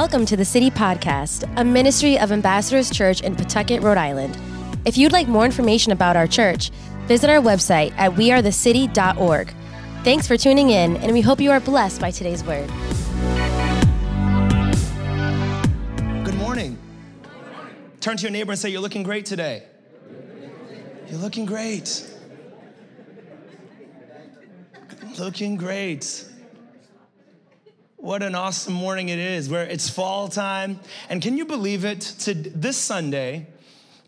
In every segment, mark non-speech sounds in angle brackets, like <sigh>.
Welcome to the City Podcast, a ministry of Ambassadors Church in Pawtucket, Rhode Island. If you'd like more information about our church, visit our website at wearethecity.org. Thanks for tuning in, and we hope you are blessed by today's word. Good morning. Turn to your neighbor and say, You're looking great today. You're looking great. Looking great. What an awesome morning it is, where it's fall time. And can you believe it? To this Sunday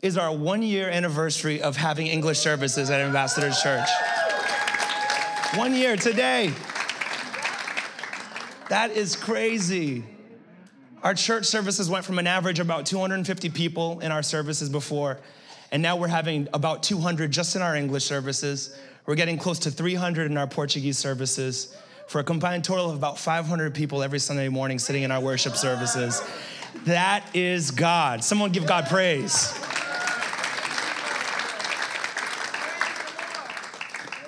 is our one year anniversary of having English services at Ambassadors Church. One year today. That is crazy. Our church services went from an average about 250 people in our services before, and now we're having about 200 just in our English services. We're getting close to 300 in our Portuguese services for a combined total of about 500 people every Sunday morning sitting in our worship services. That is God. Someone give God praise.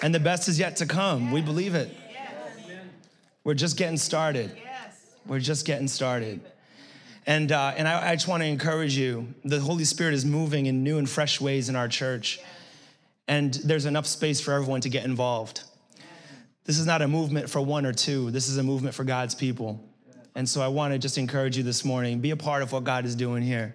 And the best is yet to come. We believe it. We're just getting started. We're just getting started. And, uh, and I, I just want to encourage you the Holy Spirit is moving in new and fresh ways in our church. And there's enough space for everyone to get involved. This is not a movement for one or two, this is a movement for God's people. And so I want to just encourage you this morning be a part of what God is doing here.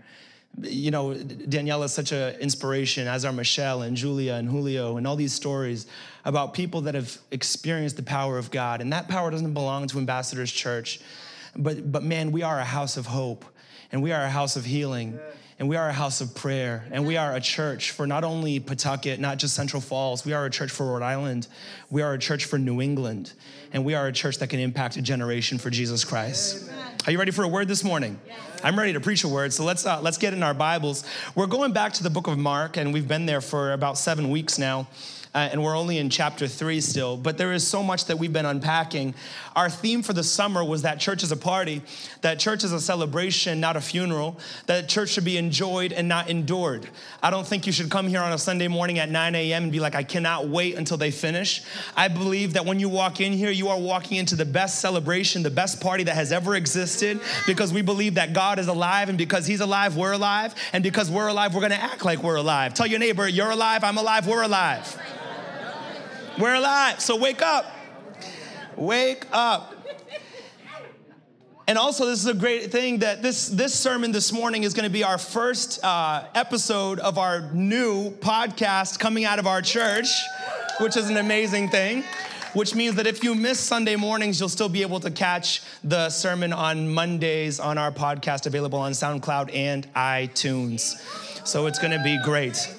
You know, Daniela is such an inspiration, as are Michelle and Julia and Julio, and all these stories about people that have experienced the power of God. And that power doesn't belong to Ambassadors Church. But, but man, we are a house of hope, and we are a house of healing and we are a house of prayer, and we are a church for not only Pawtucket, not just Central Falls, we are a church for Rhode Island, we are a church for New England, and we are a church that can impact a generation for Jesus Christ. Are you ready for a word this morning? I'm ready to preach a word, so let's uh, let's get in our Bibles. We're going back to the book of Mark, and we've been there for about seven weeks now uh, and we're only in chapter three still, but there is so much that we've been unpacking. Our theme for the summer was that church is a party, that church is a celebration, not a funeral, that church should be enjoyed and not endured. I don't think you should come here on a Sunday morning at 9 a.m. and be like, I cannot wait until they finish. I believe that when you walk in here, you are walking into the best celebration, the best party that has ever existed, because we believe that God is alive, and because He's alive, we're alive, and because we're alive, we're gonna act like we're alive. Tell your neighbor, you're alive, I'm alive, we're alive. We're alive. So wake up. Wake up. And also, this is a great thing that this, this sermon this morning is going to be our first uh, episode of our new podcast coming out of our church, which is an amazing thing. Which means that if you miss Sunday mornings, you'll still be able to catch the sermon on Mondays on our podcast available on SoundCloud and iTunes. So it's going to be great.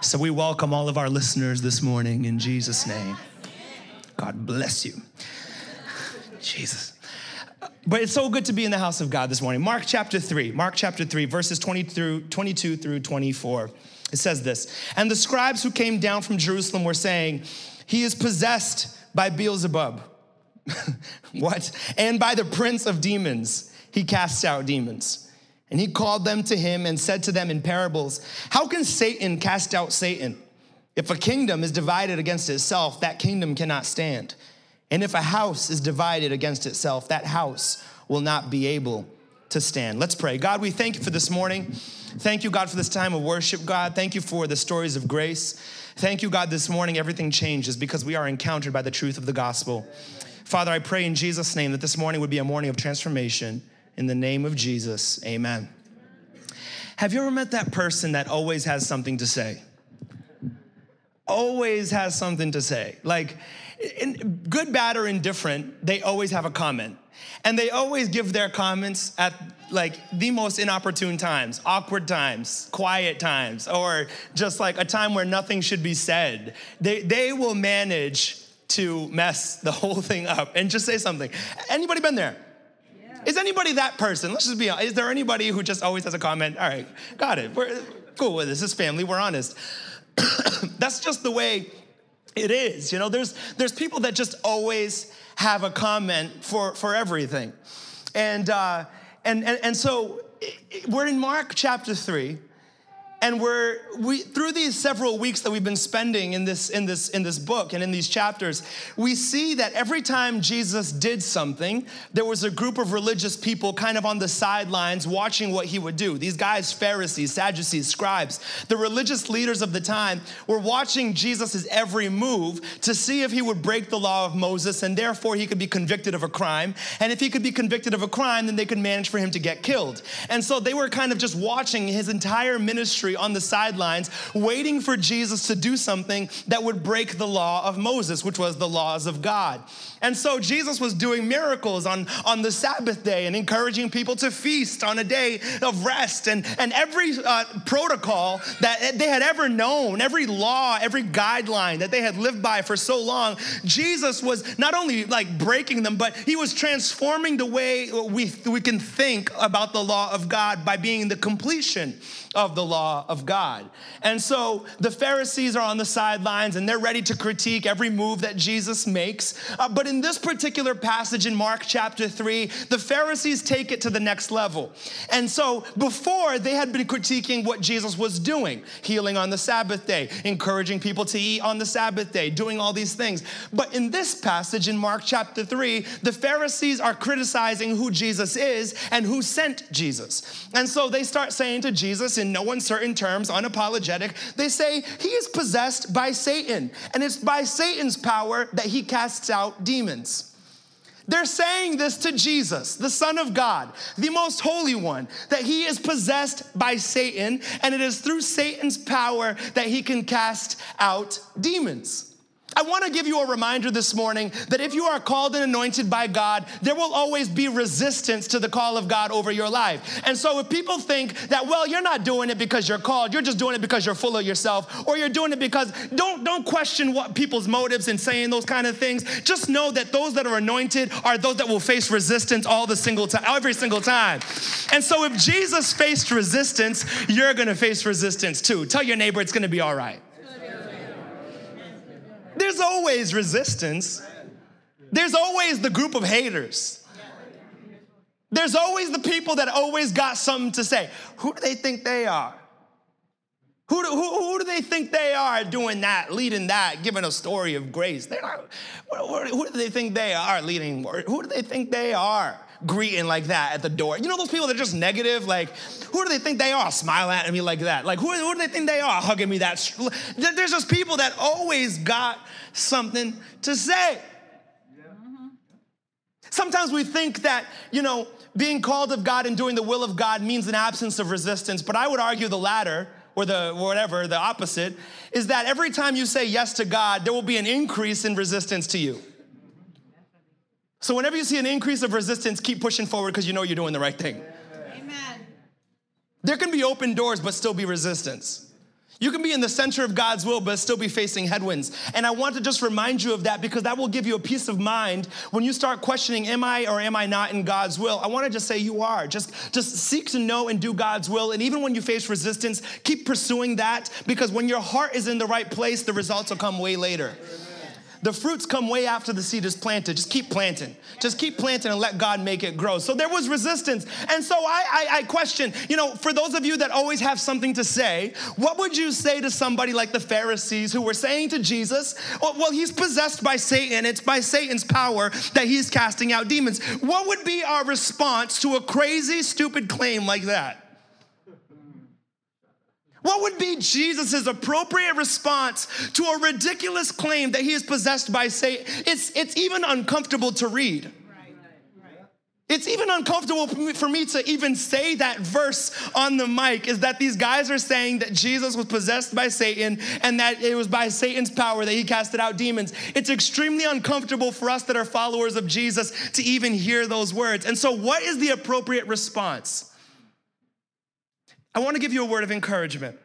So we welcome all of our listeners this morning in Jesus' name. God bless you. Jesus. But it's so good to be in the house of God this morning. Mark chapter 3, Mark chapter 3, verses 20 through 22 through 24. It says this And the scribes who came down from Jerusalem were saying, He is possessed by Beelzebub. <laughs> what? And by the prince of demons, he casts out demons. And he called them to him and said to them in parables, How can Satan cast out Satan? If a kingdom is divided against itself, that kingdom cannot stand. And if a house is divided against itself, that house will not be able to stand. Let's pray. God, we thank you for this morning. Thank you, God, for this time of worship, God. Thank you for the stories of grace. Thank you, God, this morning everything changes because we are encountered by the truth of the gospel. Father, I pray in Jesus' name that this morning would be a morning of transformation. In the name of Jesus, amen. Have you ever met that person that always has something to say? Always has something to say. Like, good, bad, or indifferent, they always have a comment. And they always give their comments at like the most inopportune times, awkward times, quiet times, or just like a time where nothing should be said. They, they will manage to mess the <laughs> whole thing up and just say something. Anybody been there? Is anybody that person? Let's just be honest. Is there anybody who just always has a comment? All right, got it. We're cool with this. This is family. We're honest. <clears throat> That's just the way it is. You know, there's there's people that just always have a comment for for everything, and uh, and, and and so we're in Mark chapter three, and we're we through these several weeks that we've been spending in this in this in this book and in these chapters we see that every time jesus did something there was a group of religious people kind of on the sidelines watching what he would do. These guys pharisees sadducees scribes the religious leaders of the time were watching jesus' every move to see if he would break the law of moses and therefore he could be convicted of a crime. And if he could be convicted of a crime then they could manage for him to get killed. And so they were kind of just watching his entire ministry on the sidelines, waiting for Jesus to do something that would break the law of Moses, which was the laws of God. And so Jesus was doing miracles on, on the Sabbath day and encouraging people to feast on a day of rest. And, and every uh, protocol that they had ever known, every law, every guideline that they had lived by for so long, Jesus was not only like breaking them, but he was transforming the way we, we can think about the law of God by being the completion of the law of God. And so the Pharisees are on the sidelines and they're ready to critique every move that Jesus makes. Uh, but in this particular passage in Mark chapter 3, the Pharisees take it to the next level. And so before they had been critiquing what Jesus was doing, healing on the Sabbath day, encouraging people to eat on the Sabbath day, doing all these things. But in this passage in Mark chapter 3, the Pharisees are criticizing who Jesus is and who sent Jesus. And so they start saying to Jesus in no uncertain terms, unapologetic, they say he is possessed by Satan, and it's by Satan's power that he casts out demons. They're saying this to Jesus, the Son of God, the most holy one, that he is possessed by Satan, and it is through Satan's power that he can cast out demons. I want to give you a reminder this morning that if you are called and anointed by God, there will always be resistance to the call of God over your life. And so if people think that, well, you're not doing it because you're called, you're just doing it because you're full of yourself, or you're doing it because don't don't question what people's motives in saying those kind of things. Just know that those that are anointed are those that will face resistance all the single time, every single time. And so if Jesus faced resistance, you're gonna face resistance too. Tell your neighbor it's gonna be all right. There's always resistance. There's always the group of haters. There's always the people that always got something to say. Who do they think they are? Who do, who, who do they think they are doing that, leading that, giving a story of grace? They're not, who, who do they think they are leading? Who do they think they are greeting like that at the door? You know those people that are just negative? Like, who do they think they are smiling at me like that? Like, who, who do they think they are hugging me that? There's just people that always got something to say. Mm-hmm. Sometimes we think that, you know, being called of God and doing the will of God means an absence of resistance, but I would argue the latter or the whatever, the opposite, is that every time you say yes to God, there will be an increase in resistance to you. So whenever you see an increase of resistance, keep pushing forward because you know you're doing the right thing. Amen. There can be open doors, but still be resistance. You can be in the center of God's will, but still be facing headwinds. And I want to just remind you of that because that will give you a peace of mind when you start questioning, am I or am I not in God's will? I want to just say you are. Just, just seek to know and do God's will. And even when you face resistance, keep pursuing that because when your heart is in the right place, the results will come way later. The fruits come way after the seed is planted. Just keep planting. Just keep planting and let God make it grow. So there was resistance. And so I, I, I, question, you know, for those of you that always have something to say, what would you say to somebody like the Pharisees who were saying to Jesus, well, well he's possessed by Satan. It's by Satan's power that he's casting out demons. What would be our response to a crazy, stupid claim like that? What would be Jesus' appropriate response to a ridiculous claim that he is possessed by Satan? It's, it's even uncomfortable to read. It's even uncomfortable for me to even say that verse on the mic is that these guys are saying that Jesus was possessed by Satan and that it was by Satan's power that he casted out demons. It's extremely uncomfortable for us that are followers of Jesus to even hear those words. And so, what is the appropriate response? I want to give you a word of encouragement.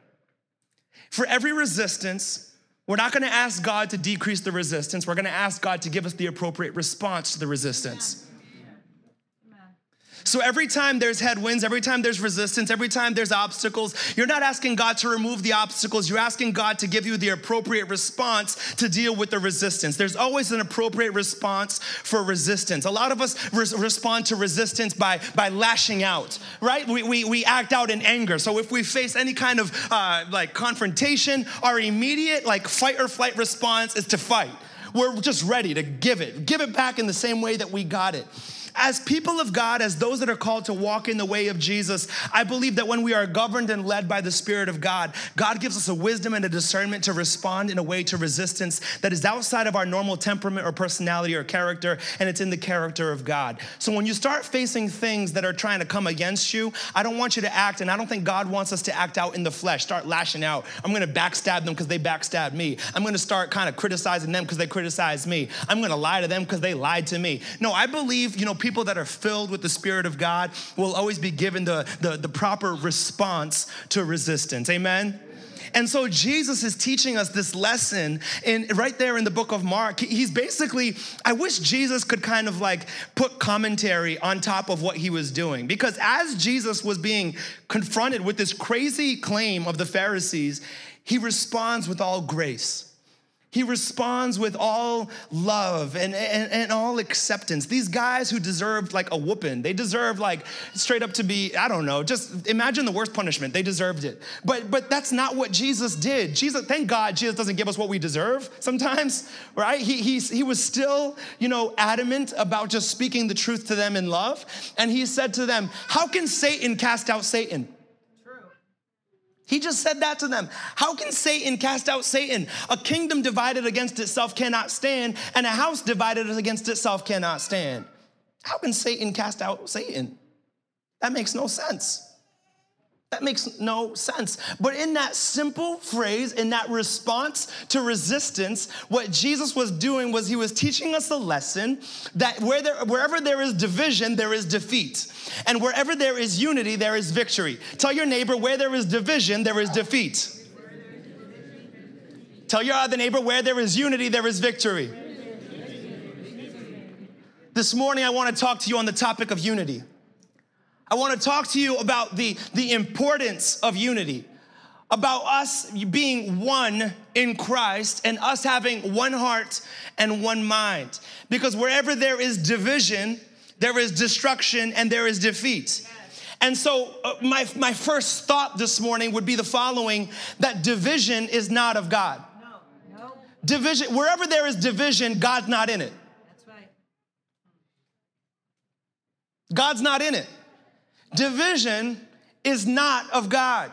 For every resistance, we're not going to ask God to decrease the resistance. We're going to ask God to give us the appropriate response to the resistance. So every time there's headwinds, every time there's resistance, every time there's obstacles, you're not asking God to remove the obstacles. You're asking God to give you the appropriate response to deal with the resistance. There's always an appropriate response for resistance. A lot of us res- respond to resistance by, by lashing out, right? We, we, we act out in anger. So if we face any kind of uh, like confrontation, our immediate like fight or flight response is to fight. We're just ready to give it, give it back in the same way that we got it. As people of God, as those that are called to walk in the way of Jesus, I believe that when we are governed and led by the Spirit of God, God gives us a wisdom and a discernment to respond in a way to resistance that is outside of our normal temperament or personality or character, and it's in the character of God. So when you start facing things that are trying to come against you, I don't want you to act, and I don't think God wants us to act out in the flesh, start lashing out. I'm gonna backstab them because they backstabbed me. I'm gonna start kind of criticizing them because they criticized me. I'm gonna lie to them because they lied to me. No, I believe, you know, people that are filled with the Spirit of God will always be given the, the, the proper response to resistance. Amen? And so Jesus is teaching us this lesson in right there in the book of Mark. He's basically, I wish Jesus could kind of like put commentary on top of what he was doing. Because as Jesus was being confronted with this crazy claim of the Pharisees, he responds with all grace. He responds with all love and, and, and, all acceptance. These guys who deserved like a whooping, they deserved like straight up to be, I don't know, just imagine the worst punishment. They deserved it. But but that's not what Jesus did. Jesus, thank God Jesus doesn't give us what we deserve sometimes, right? He, he, he was still, you know, adamant about just speaking the truth to them in love. And he said to them, How can Satan cast out Satan? He just said that to them. How can Satan cast out Satan? A kingdom divided against itself cannot stand, and a house divided against itself cannot stand. How can Satan cast out Satan? That makes no sense. That makes no sense. But in that simple phrase, in that response to resistance, what Jesus was doing was he was teaching us a lesson that where there, wherever there is division, there is defeat. And wherever there is unity, there is victory. Tell your neighbor, where there is division, there is defeat. Tell your other neighbor, where there is unity, there is victory. This morning, I want to talk to you on the topic of unity. I want to talk to you about the, the importance of unity, about us being one in Christ and us having one heart and one mind. Because wherever there is division, there is destruction and there is defeat. And so, uh, my, my first thought this morning would be the following that division is not of God. No. No. Division, wherever there is division, God's not in it. That's right. God's not in it. Division is not of God.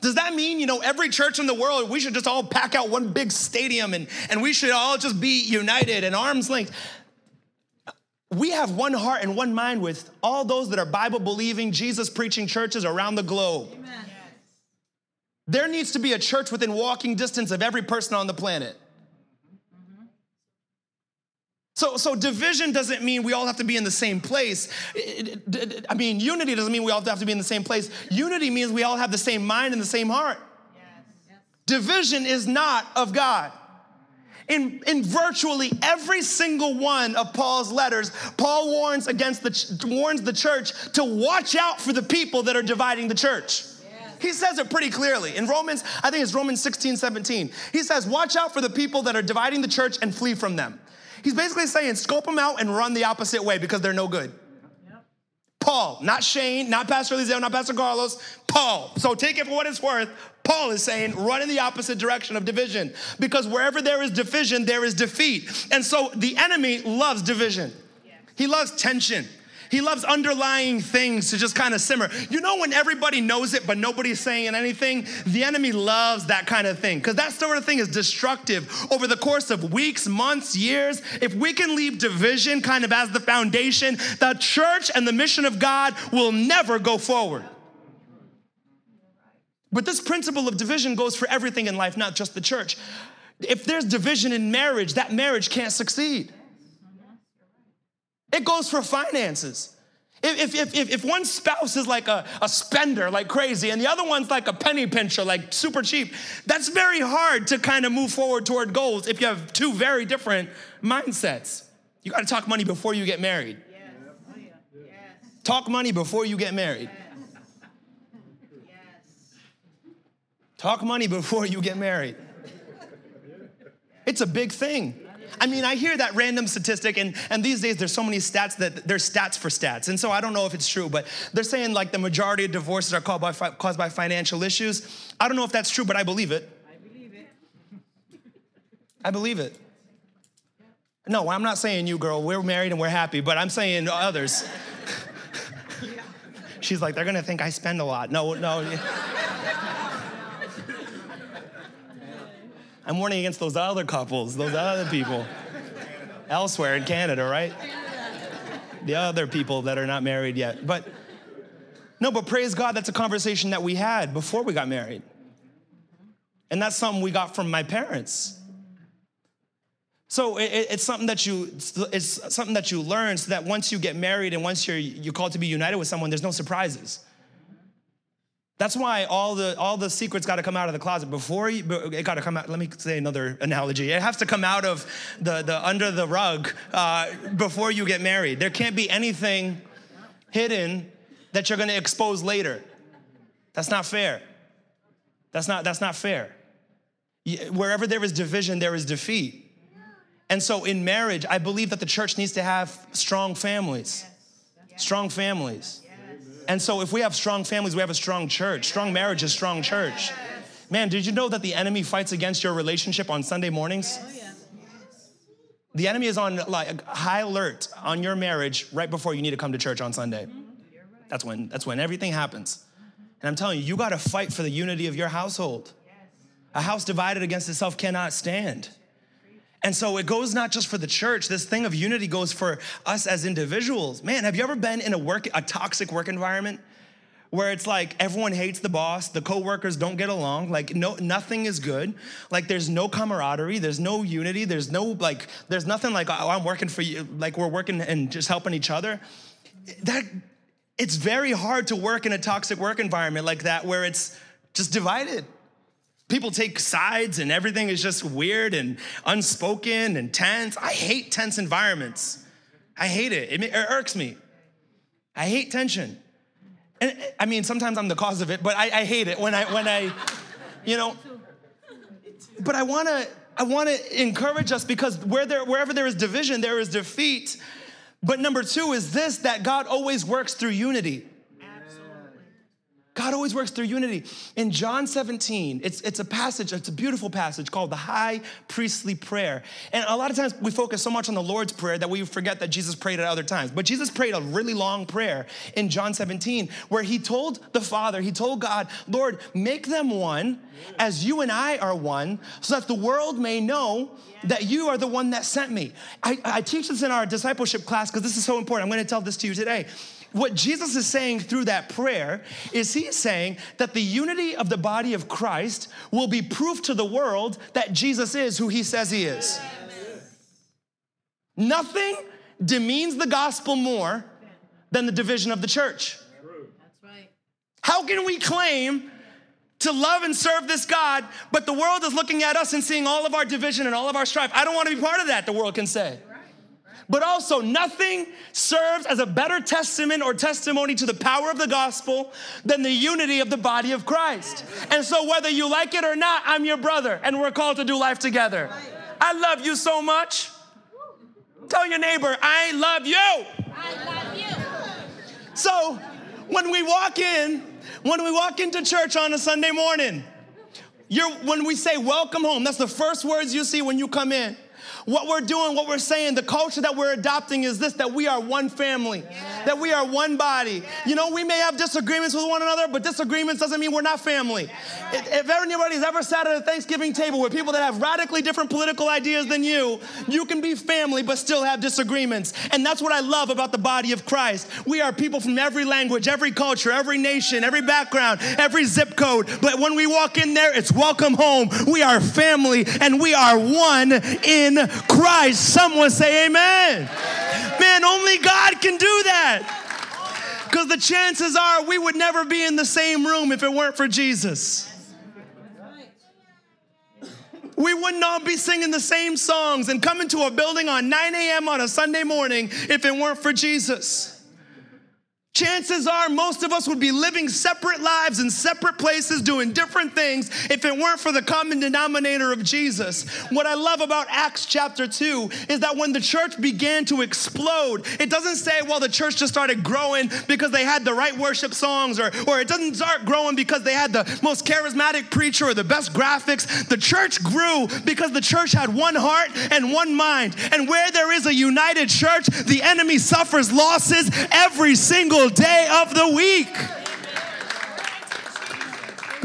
Does that mean, you know, every church in the world, we should just all pack out one big stadium and, and we should all just be united and arm's length? We have one heart and one mind with all those that are Bible believing, Jesus preaching churches around the globe. Amen. There needs to be a church within walking distance of every person on the planet. So, so division doesn't mean we all have to be in the same place. I mean, unity doesn't mean we all have to be in the same place. Unity means we all have the same mind and the same heart. Division is not of God. In, in virtually every single one of Paul's letters, Paul warns against the warns the church to watch out for the people that are dividing the church. He says it pretty clearly. In Romans, I think it's Romans 16, 17. He says, Watch out for the people that are dividing the church and flee from them. He's basically saying, scope them out and run the opposite way because they're no good. Paul, not Shane, not Pastor Eliseo, not Pastor Carlos, Paul. So take it for what it's worth. Paul is saying, run in the opposite direction of division because wherever there is division, there is defeat. And so the enemy loves division, he loves tension. He loves underlying things to just kind of simmer. You know, when everybody knows it, but nobody's saying anything, the enemy loves that kind of thing because that sort of thing is destructive over the course of weeks, months, years. If we can leave division kind of as the foundation, the church and the mission of God will never go forward. But this principle of division goes for everything in life, not just the church. If there's division in marriage, that marriage can't succeed. It goes for finances. If, if, if, if one spouse is like a, a spender, like crazy, and the other one's like a penny pincher, like super cheap, that's very hard to kind of move forward toward goals if you have two very different mindsets. You got to talk money before you get married. Oh, talk money before you get married. Talk money before you get married. It's a big thing. I mean, I hear that random statistic, and, and these days there's so many stats that there's stats for stats. And so I don't know if it's true, but they're saying like the majority of divorces are caused by, caused by financial issues. I don't know if that's true, but I believe it. I believe it. <laughs> I believe it. No, I'm not saying you, girl. We're married and we're happy, but I'm saying others. <laughs> She's like, they're gonna think I spend a lot. No, no. I'm warning against those other couples, those other people elsewhere in Canada, right? The other people that are not married yet. But no, but praise God, that's a conversation that we had before we got married. And that's something we got from my parents. So it, it's something that you it's something that you learn so that once you get married and once you're you're called to be united with someone, there's no surprises. That's why all the all the secrets got to come out of the closet before you, it got to come out. Let me say another analogy. It has to come out of the the under the rug uh, before you get married. There can't be anything hidden that you're going to expose later. That's not fair. That's not that's not fair. Wherever there is division, there is defeat. And so in marriage, I believe that the church needs to have strong families. Strong families. And so if we have strong families, we have a strong church. Strong marriage is strong church. Man, did you know that the enemy fights against your relationship on Sunday mornings? Oh, the enemy is on like high alert on your marriage right before you need to come to church on Sunday. That's when that's when everything happens. And I'm telling you, you got to fight for the unity of your household. A house divided against itself cannot stand. And so it goes not just for the church, this thing of unity goes for us as individuals. Man, have you ever been in a work a toxic work environment where it's like everyone hates the boss, the coworkers don't get along, like no nothing is good. Like there's no camaraderie, there's no unity, there's no like there's nothing like oh, I'm working for you, like we're working and just helping each other. That it's very hard to work in a toxic work environment like that where it's just divided people take sides and everything is just weird and unspoken and tense. I hate tense environments. I hate it. It, irks me. I hate tension. And I mean, sometimes I'm the cause of it, but I, I hate it when I when I, you know. But I want to I want to encourage us because where there wherever there is division, there is defeat. But number two is this: that God always works through unity. God always works through unity. In John 17, it's, it's a passage, it's a beautiful passage called the High Priestly Prayer. And a lot of times we focus so much on the Lord's Prayer that we forget that Jesus prayed at other times. But Jesus prayed a really long prayer in John 17 where he told the Father, he told God, Lord, make them one as you and I are one, so that the world may know that you are the one that sent me. I, I teach this in our discipleship class because this is so important. I'm going to tell this to you today. What Jesus is saying through that prayer is he's saying that the unity of the body of Christ will be proof to the world that Jesus is who he says he is. Nothing demeans the gospel more than the division of the church. How can we claim to love and serve this God, but the world is looking at us and seeing all of our division and all of our strife? I don't want to be part of that, the world can say but also nothing serves as a better testament or testimony to the power of the gospel than the unity of the body of Christ. And so, whether you like it or not, I'm your brother, and we're called to do life together. I love you so much. Tell your neighbor, I love you. I love you. So, when we walk in, when we walk into church on a Sunday morning, you're, when we say welcome home, that's the first words you see when you come in. What we're doing, what we're saying, the culture that we're adopting is this that we are one family, yes. that we are one body. Yes. You know, we may have disagreements with one another, but disagreements doesn't mean we're not family. Right. If, anybody's ever sat at a Thanksgiving table with people that have radically different political ideas than you, you can be family but still have disagreements. And that's what I love about the body of Christ. We are people from every language, every culture, every nation, every background, every zip code. But when we walk in there, it's welcome home. We are family and we are one in Christ. Someone say amen. Man, only God can do that. Because the chances are we would never be in the same room if it weren't for Jesus. We would not all be singing the same songs and coming to a building on 9 a.m. on a Sunday morning if it weren't for Jesus. Chances are most of us would be living separate lives in separate places, doing different things if it weren't for the common denominator of Jesus. What I love about Acts chapter 2 is that when the church began to explode, it doesn't say, well, the church just started growing because they had the right worship songs, or, or it doesn't start growing because they had the most charismatic preacher or the best graphics. The church grew because the church had one heart and one mind. And where there is a united church, the enemy suffers losses every single day of the week.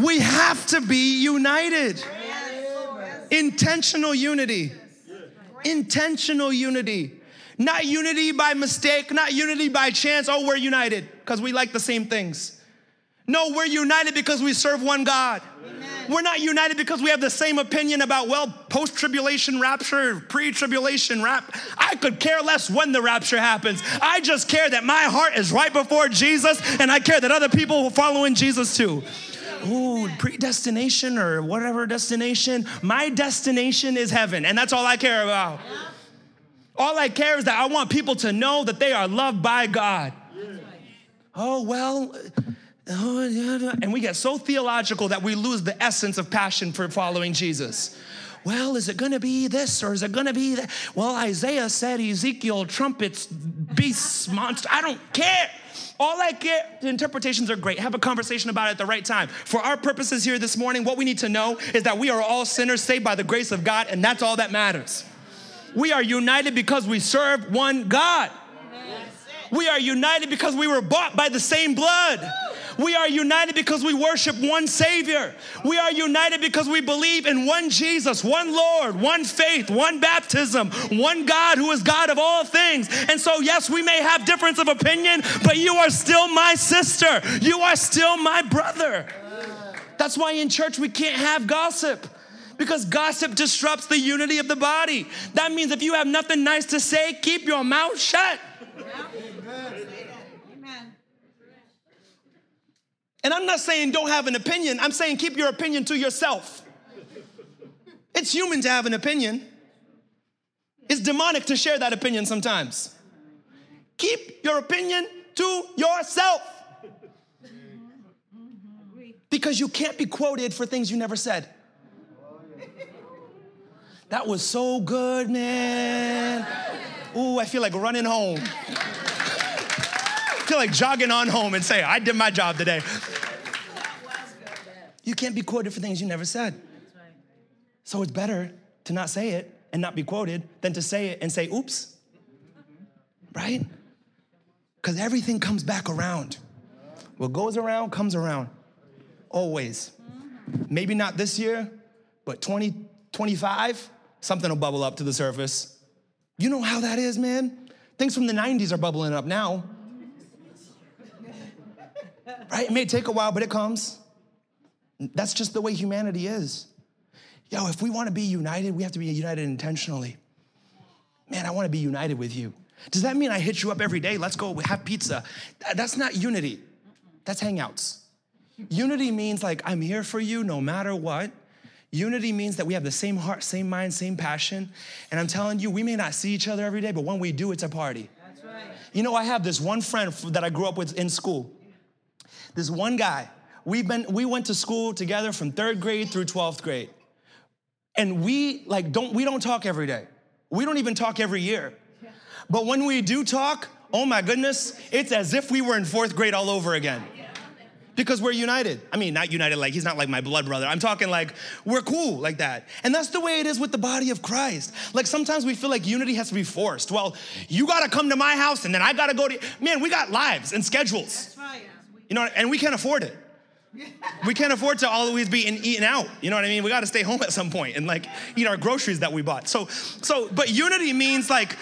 We have to be united. Intentional unity. Intentional unity. Not unity by mistake, not unity by chance. Oh, we're united because we like the same things. No, we're united because we serve one God. We're not united because we have the same opinion about, well, post tribulation rapture, pre tribulation rap. I could care less when the rapture happens. I just care that my heart is right before Jesus and I care that other people will follow in Jesus too. Ooh, predestination or whatever destination. My destination is heaven, and that's all I care about. All I care is that I want people to know that they are loved by God. Oh, well, and we get so theological that we lose the essence of passion for following Jesus. Well, is it gonna be this or is it gonna be that? Well, Isaiah said Ezekiel, trumpets, beasts, monsters. I don't care. All I care, the interpretations are great. Have a conversation about it at the right time. For our purposes here this morning, what we need to know is that we are all sinners saved by the grace of God, and that's all that matters. We are united because we serve one God. We are united because we were bought by the same blood. We are united because we worship one Savior. We are united because we believe in one Jesus, one Lord, one faith, one baptism, one God who is God of all things. And so, yes, we may have difference of opinion, but you are still my sister. You are still my brother. That's why in church we can't have gossip because gossip disrupts the unity of the body. That means if you have nothing nice to say, keep your mouth shut. And I'm not saying don't have an opinion, I'm saying keep your opinion to yourself. It's human to have an opinion, it's demonic to share that opinion sometimes. Keep your opinion to yourself. Because you can't be quoted for things you never said. That was so good, man. Ooh, I feel like running home. I feel like jogging on home and say, I did my job today. You can't be quoted for things you never said. So it's better to not say it and not be quoted than to say it and say, oops. Right? Because everything comes back around. What goes around comes around. Always. Maybe not this year, but 2025, something will bubble up to the surface. You know how that is, man? Things from the 90s are bubbling up now. Right? It may take a while, but it comes. That's just the way humanity is. Yo, if we want to be united, we have to be united intentionally. Man, I want to be united with you. Does that mean I hit you up every day? Let's go have pizza. That's not unity. That's hangouts. Unity means like I'm here for you no matter what. Unity means that we have the same heart, same mind, same passion. And I'm telling you, we may not see each other every day, but when we do, it's a party. That's right. You know, I have this one friend that I grew up with in school. This one guy, We've been, we went to school together from third grade through 12th grade. And we like don't we don't talk every day. We don't even talk every year. But when we do talk, oh my goodness, it's as if we were in fourth grade all over again. Because we're united. I mean, not united like he's not like my blood brother. I'm talking like we're cool like that. And that's the way it is with the body of Christ. Like sometimes we feel like unity has to be forced. Well, you gotta come to my house and then I gotta go to, man, we got lives and schedules. You know, and we can't afford it we can't afford to always be in eating out. You know what I mean? We got to stay home at some point and like eat our groceries that we bought. So, so, but unity means like,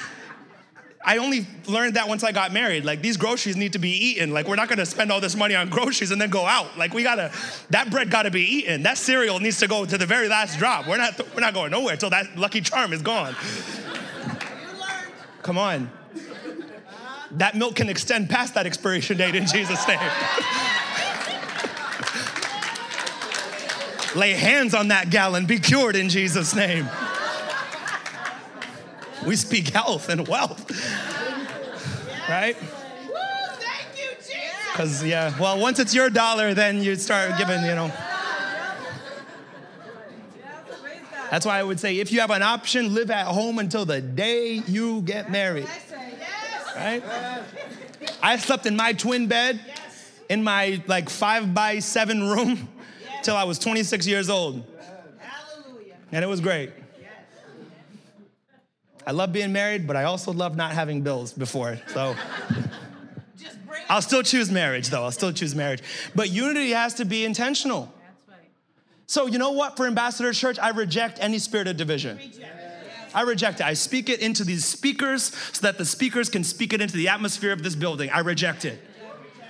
I only learned that once I got married. Like these groceries need to be eaten. Like we're not gonna spend all this money on groceries and then go out. Like we gotta, that bread gotta be eaten. That cereal needs to go to the very last drop. We're not, we're not going nowhere until that Lucky Charm is gone. Come on. That milk can extend past that expiration date in Jesus' name. <laughs> Lay hands on that gallon, be cured in Jesus' name. We speak health and wealth. Right? Because, yeah, well, once it's your dollar, then you start giving, you know. That's why I would say if you have an option, live at home until the day you get married. Right? I slept in my twin bed in my like five by seven room till I was 26 years old. And it was great. I love being married, but I also love not having bills before. So I'll still choose marriage, though. I'll still choose marriage. But unity has to be intentional. So, you know what? For Ambassador Church, I reject any spirit of division. I reject it. I speak it into these speakers so that the speakers can speak it into the atmosphere of this building. I reject it.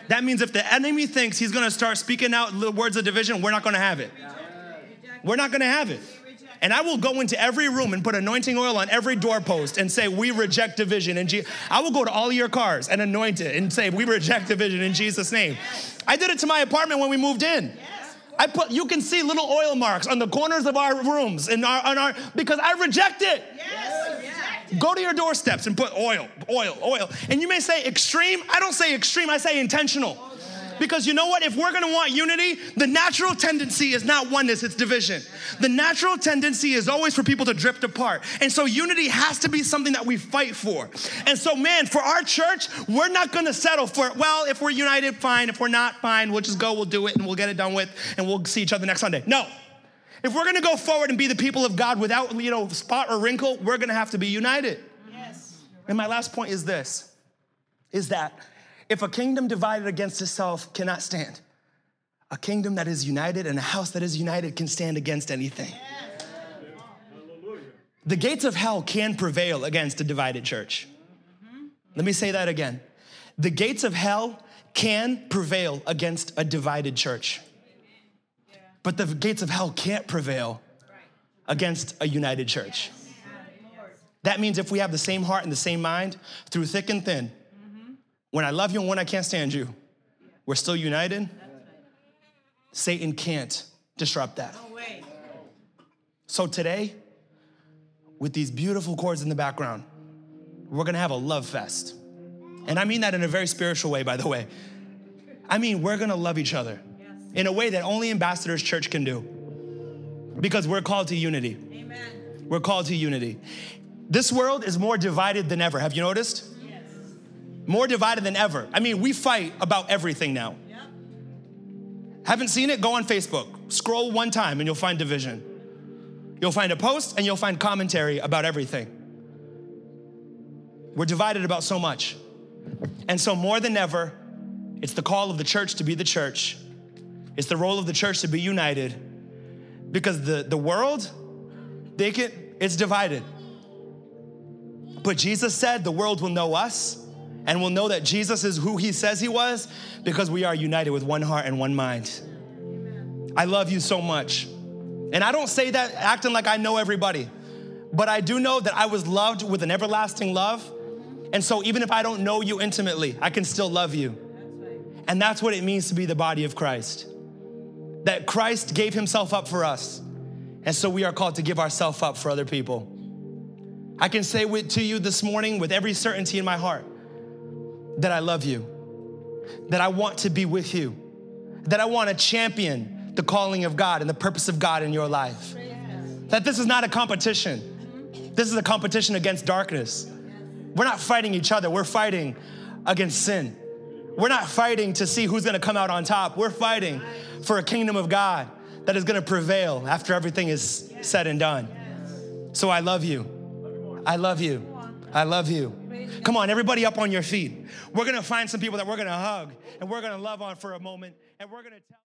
That means if the enemy thinks he's gonna start speaking out the words of division, we're not gonna have it. We're not gonna have it. And I will go into every room and put anointing oil on every doorpost and say, We reject division. And I will go to all your cars and anoint it and say, We reject division in Jesus' name. I did it to my apartment when we moved in. I put, you can see little oil marks on the corners of our rooms and our, on our because I reject it. Yes. Go to your doorsteps and put oil, oil, oil. And you may say extreme. I don't say extreme, I say intentional. Because you know what? If we're gonna want unity, the natural tendency is not oneness, it's division. The natural tendency is always for people to drift apart. And so unity has to be something that we fight for. And so, man, for our church, we're not gonna settle for, well, if we're united, fine. If we're not, fine. We'll just go, we'll do it, and we'll get it done with, and we'll see each other next Sunday. No. If we're gonna go forward and be the people of God without, you know, spot or wrinkle, we're gonna have to be united. Yes. And my last point is this is that if a kingdom divided against itself cannot stand, a kingdom that is united and a house that is united can stand against anything. The gates of hell can prevail against a divided church. Mm-hmm. Let me say that again. The gates of hell can prevail against a divided church. But the gates of hell can't prevail against a united church. That means if we have the same heart and the same mind through thick and thin, when I love you and when I can't stand you, we're still united. Satan can't disrupt that. So today, with these beautiful chords in the background, we're gonna have a love fest. And I mean that in a very spiritual way, by the way. I mean, we're gonna love each other in a way that only Ambassadors Church can do because we're called to unity. Amen. We're called to unity. This world is more divided than ever. Have you noticed? More divided than ever. I mean, we fight about everything now. Yep. Haven't seen it? Go on Facebook. Scroll one time and you'll find division. You'll find a post and you'll find commentary about everything. We're divided about so much. And so, more than ever, it's the call of the church to be the church. It's the role of the church to be united because the, the world, they can, it's divided. But Jesus said the world will know us and we'll know that Jesus is who he says he was because we are united with one heart and one mind. I love you so much. And I don't say that acting like I know everybody, but I do know that I was loved with an everlasting love. And so even if I don't know you intimately, I can still love you. And that's what it means to be the body of Christ. That Christ gave himself up for us. And so we are called to give ourselves up for other people. I can say with, to you this morning with every certainty in my heart that I love you, that I want to be with you, that I want to champion the calling of God and the purpose of God in your life. That this is not a competition, this is a competition against darkness. We're not fighting each other, we're fighting against sin. We're not fighting to see who's gonna come out on top. We're fighting for a kingdom of God that is gonna prevail after everything is said and done. So I love you. I love you. I love you. Come on, everybody up on your feet. We're gonna find some people that we're gonna hug and we're gonna love on for a moment and we're gonna tell.